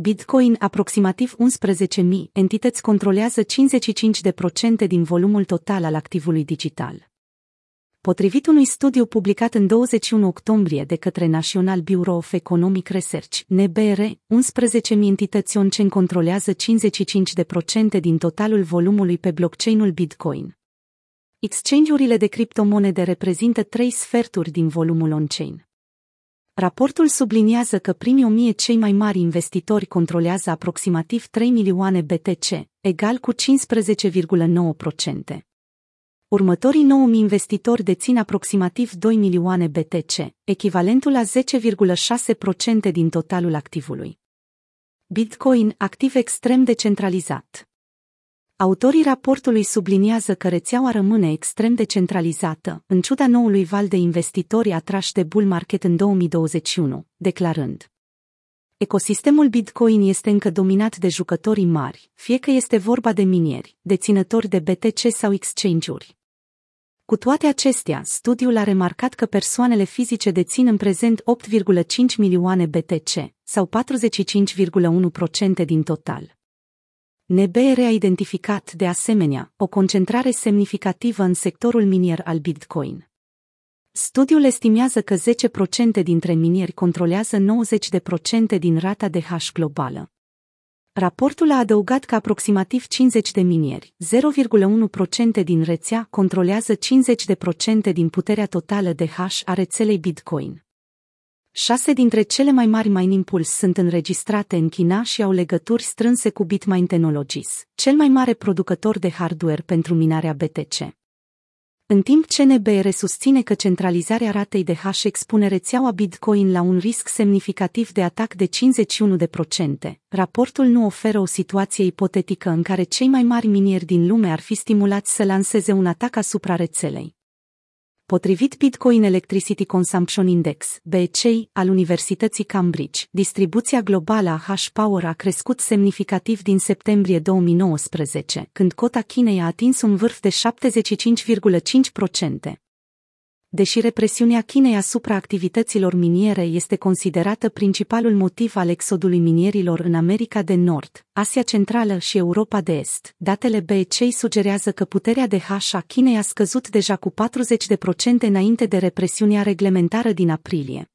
Bitcoin aproximativ 11.000 entități controlează 55% din volumul total al activului digital. Potrivit unui studiu publicat în 21 octombrie de către National Bureau of Economic Research, NBR, 11.000 entități on-chain controlează 55% din totalul volumului pe blockchain-ul Bitcoin. Exchange-urile de criptomonede reprezintă trei sferturi din volumul on-chain. Raportul subliniază că primii 1000 cei mai mari investitori controlează aproximativ 3 milioane BTC, egal cu 15,9%. Următorii 9000 investitori dețin aproximativ 2 milioane BTC, echivalentul la 10,6% din totalul activului. Bitcoin, activ extrem de centralizat. Autorii raportului subliniază că rețeaua rămâne extrem de centralizată, în ciuda noului val de investitori atrași de bull market în 2021, declarând Ecosistemul Bitcoin este încă dominat de jucătorii mari, fie că este vorba de minieri, deținători de BTC sau exchange-uri. Cu toate acestea, studiul a remarcat că persoanele fizice dețin în prezent 8,5 milioane BTC, sau 45,1% din total. NBR a identificat, de asemenea, o concentrare semnificativă în sectorul minier al Bitcoin. Studiul estimează că 10% dintre minieri controlează 90% din rata de hash globală. Raportul a adăugat că aproximativ 50 de minieri, 0,1% din rețea, controlează 50% din puterea totală de hash a rețelei Bitcoin. Șase dintre cele mai mari mining pools sunt înregistrate în China și au legături strânse cu Bitmain Technologies, cel mai mare producător de hardware pentru minarea BTC. În timp ce NBR susține că centralizarea ratei de hash expune rețeaua Bitcoin la un risc semnificativ de atac de 51%, raportul nu oferă o situație ipotetică în care cei mai mari minieri din lume ar fi stimulați să lanseze un atac asupra rețelei. Potrivit Bitcoin Electricity Consumption Index, BCI, al Universității Cambridge, distribuția globală a H-Power a crescut semnificativ din septembrie 2019, când cota Chinei a atins un vârf de 75,5%. Deși represiunea Chinei asupra activităților miniere este considerată principalul motiv al exodului minierilor în America de Nord, Asia Centrală și Europa de Est, datele BCI sugerează că puterea de hash a Chinei a scăzut deja cu 40% înainte de represiunea reglementară din aprilie.